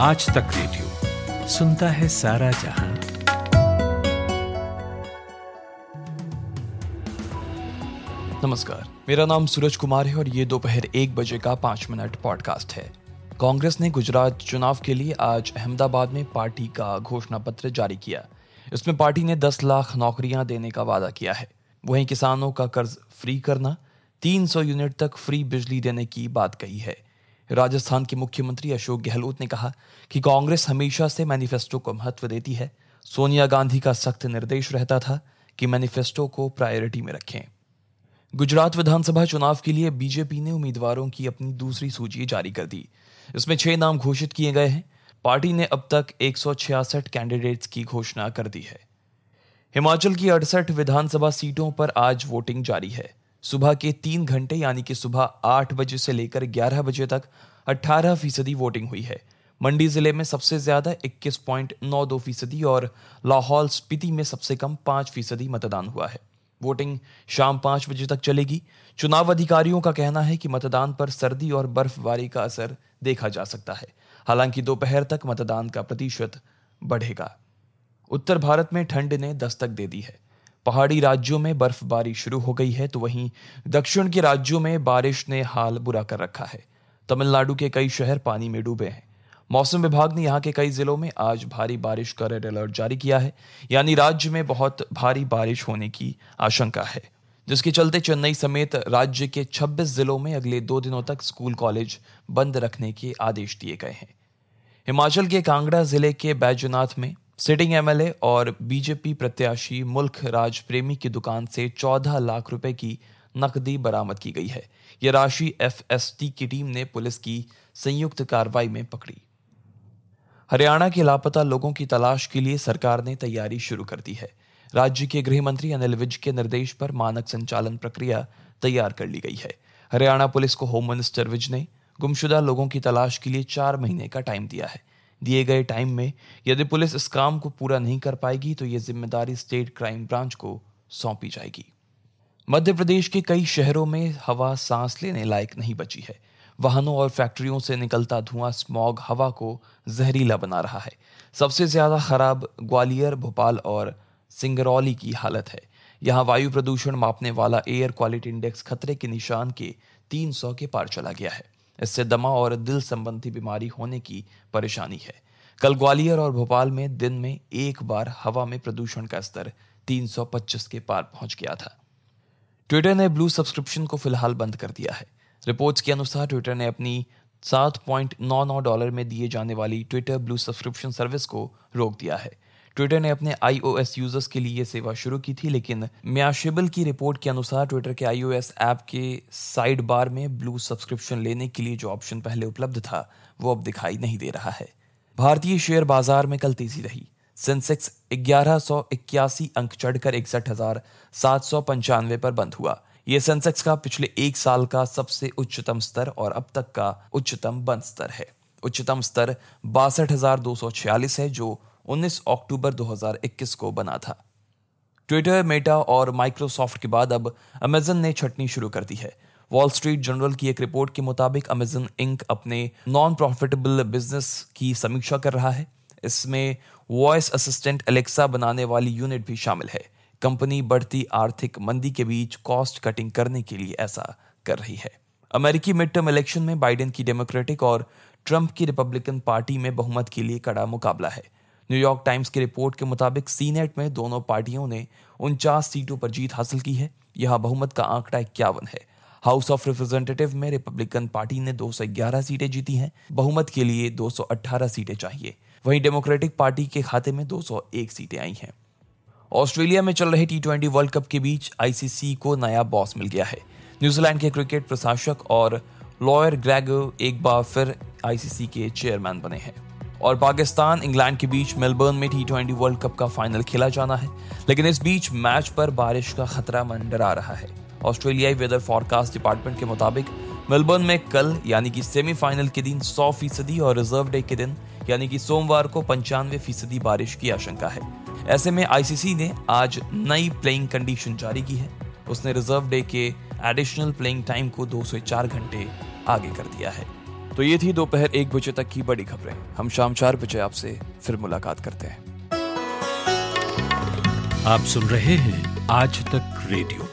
आज तक रेडियो। सुनता है सारा जहाँ। नमस्कार, मेरा नाम सूरज कुमार है और ये दोपहर एक बजे का पाँच मिनट पॉडकास्ट है। कांग्रेस ने गुजरात चुनाव के लिए आज अहमदाबाद में पार्टी का घोषणा पत्र जारी किया। इसमें पार्टी ने 10 लाख नौकरियाँ देने का वादा किया है। वहीं किसानों का कर्ज फ्री करना 300 यूनिट तक फ्री बिजली देने की बात कही है। राजस्थान के मुख्यमंत्री अशोक गहलोत ने कहा कि कांग्रेस हमेशा से मैनिफेस्टो को महत्व देती है। सोनिया गांधी का सख्त निर्देश रहता था कि मैनिफेस्टो को प्रायोरिटी में रखें। गुजरात विधानसभा चुनाव के लिए बीजेपी ने उम्मीदवारों की अपनी दूसरी सूची जारी कर दी। इसमें छह नाम घोषित किए गए हैं। पार्टी ने अब तक एक कैंडिडेट्स की घोषणा कर दी है। हिमाचल की अड़सठ विधानसभा सीटों पर आज वोटिंग जारी है। सुबह के तीन घंटे यानी कि सुबह आठ बजे से लेकर ग्यारह बजे तक अट्ठारह फ़ीसदी वोटिंग हुई है। मंडी ज़िले में सबसे ज़्यादा इक्कीस पॉइंट नौ दो फ़ीसदी और लाहौल स्पीति में सबसे कम पाँच फ़ीसदी मतदान हुआ है। वोटिंग शाम पाँच बजे तक चलेगी। चुनाव अधिकारियों का कहना है कि मतदान पर सर्दी और बर्फबारी का असर देखा जा सकता है। हालाँकि दोपहर तक मतदान का प्रतिशत बढ़ेगा। उत्तर भारत में ठंड ने दस्तक दे दी है। पहाड़ी राज्यों में बर्फबारी शुरू हो गई है तो वहीं दक्षिण के राज्यों में बारिश ने हाल बुरा कर रखा है। तमिलनाडु के कई शहर पानी में डूबे हैं। मौसम विभाग ने यहाँ के कई जिलों में आज भारी बारिश का रेड अलर्ट जारी किया है, यानी राज्य में बहुत भारी बारिश होने की आशंका है। जिसके चलते चेन्नई समेत राज्य के 26 जिलों में अगले दो दिनों तक स्कूल कॉलेज बंद रखने के आदेश दिए गए हैं। हिमाचल के कांगड़ा ज़िले के बैजनाथ में सिटिंग एमएलए और बीजेपी प्रत्याशी मुल्क राज प्रेमी की दुकान से 14 लाख रुपए की नकदी बरामद की गई है। यह राशि एफएसटी की टीम ने पुलिस की संयुक्त कार्रवाई में पकड़ी। हरियाणा के लापता लोगों की तलाश के लिए सरकार ने तैयारी शुरू कर दी है। राज्य के गृह मंत्री अनिल विज के निर्देश पर मानक संचालन प्रक्रिया तैयार कर ली गई है। हरियाणा पुलिस को होम मिनिस्टर विज ने गुमशुदा लोगों की तलाश के लिए चार महीने का टाइम दिया है। दिए गए टाइम में यदि पुलिस इस काम को पूरा नहीं कर पाएगी तो यह ज़िम्मेदारी स्टेट क्राइम ब्रांच को सौंपी जाएगी। मध्य प्रदेश के कई शहरों में हवा सांस लेने लायक नहीं बची है। वाहनों और फैक्ट्रियों से निकलता धुआँ स्मॉग हवा को जहरीला बना रहा है। सबसे ज़्यादा खराब ग्वालियर, भोपाल और सिंगरौली की हालत है। यहाँ वायु प्रदूषण मापने वाला एयर क्वालिटी इंडेक्स खतरे के निशान के 300 के पार चला गया है। इससे दमा और दिल संबंधी बीमारी होने की परेशानी है। कल ग्वालियर और भोपाल में दिन में एक बार हवा में प्रदूषण का स्तर 325 के पार पहुँच गया था। ट्विटर ने ब्लू सब्सक्रिप्शन को फ़िलहाल बंद कर दिया है। रिपोर्ट्स के अनुसार ट्विटर ने अपनी सात पॉइंट नौ नौ डॉलर में दिए जाने वाली ट्विटर ब्लू सब्सक्रिप्शन सर्विस को रोक दिया है। ट्विटर ने अपने आईओएस यूज़र्स के लिए सेवा शुरू की थी, लेकिन म्याशेबल की रिपोर्ट के अनुसार ट्विटर के आईओएस ऐप के साइड बार में ब्लू सब्सक्रिप्शन लेने के लिए जो ऑप्शन पहले उपलब्ध था, वो अब दिखाई नहीं दे रहा है। भारतीय शेयर बाज़ार में कल तेज़ी रही। सेंसेक्स ग्यारह अंक चढ़कर इकसठ पर बंद हुआ। यह सेंसेक्स का पिछले एक साल का सबसे उच्चतम स्तर और अब तक का उच्चतम बंद स्तर है। उच्चतम स्तर बासठ है, जो 19 अक्टूबर 2021 को बना था। ट्विटर, मेटा और माइक्रोसॉफ्ट के बाद अब अमेजन ने छटनी शुरू कर दी है। वॉल स्ट्रीट जर्नल की एक रिपोर्ट के मुताबिक अमेजन इंक अपने नॉन प्रॉफिटेबल बिज़नेस की समीक्षा कर रहा है। इसमें वॉइस असिस्टेंट एलेक्सा बनाने वाली यूनिट भी शामिल है। कंपनी बढ़ती आर्थिक मंदी के बीच कॉस्ट कटिंग करने के लिए ऐसा कर रही है। अमेरिकी मिड टर्म इलेक्शन में बाइडेन की डेमोक्रेटिक और ट्रंप की रिपब्लिकन पार्टी में बहुमत के लिए कड़ा मुकाबला है। न्यूयॉर्क टाइम्स की रिपोर्ट के मुताबिक सीनेट में दोनों पार्टियों ने उनचास सीटों पर जीत हासिल की है। यहाँ बहुमत का आंकड़ा इक्यावन है। हाउस ऑफ़ रिप्रेजेंटेटिव में रिपब्लिकन पार्टी ने 211 सीटें जीती हैं। बहुमत के लिए 218 सीटें चाहिए। वहीं डेमोक्रेटिक पार्टी के खाते में 201 सीटें आई हैं। ऑस्ट्रेलिया में चल रहे टी ट्वेंटी वर्ल्ड कप के बीच आईसीसी को नया बॉस मिल गया है। न्यूजीलैंड के क्रिकेट प्रशासक और लॉयर ग्रेगो एक बार फिर आईसीसी के चेयरमैन बने हैं। और पाकिस्तान इंग्लैंड के बीच मेलबर्न में टी ट्वेंटी वर्ल्ड कप का फाइनल खेला जाना है। लेकिन इस बीच मैच पर बारिश का खतरा मंडरा रहा है। ऑस्ट्रेलियाई वेदर फॉरकास्ट डिपार्टमेंट के मुताबिक, मेलबर्न में कल, यानी कि सेमीफाइनल के दिन 100 फ़ीसदी और रिज़र्व डे के दिन, यानी कि सोमवार को पंचानवे फ़ीसदी बारिश की आशंका है। ऐसे में आईसीसी ने आज नई प्लेइंग कंडीशन जारी की है। उसने रिज़र्व डे के एडिशनल प्लेइंग टाइम को दो से घंटे आगे कर दिया है। तो ये थी दोपहर एक बजे तक की बड़ी खबरें। हम शाम चार बजे आपसे फिर मुलाकात करते हैं। आप सुन रहे हैं आज तक रेडियो।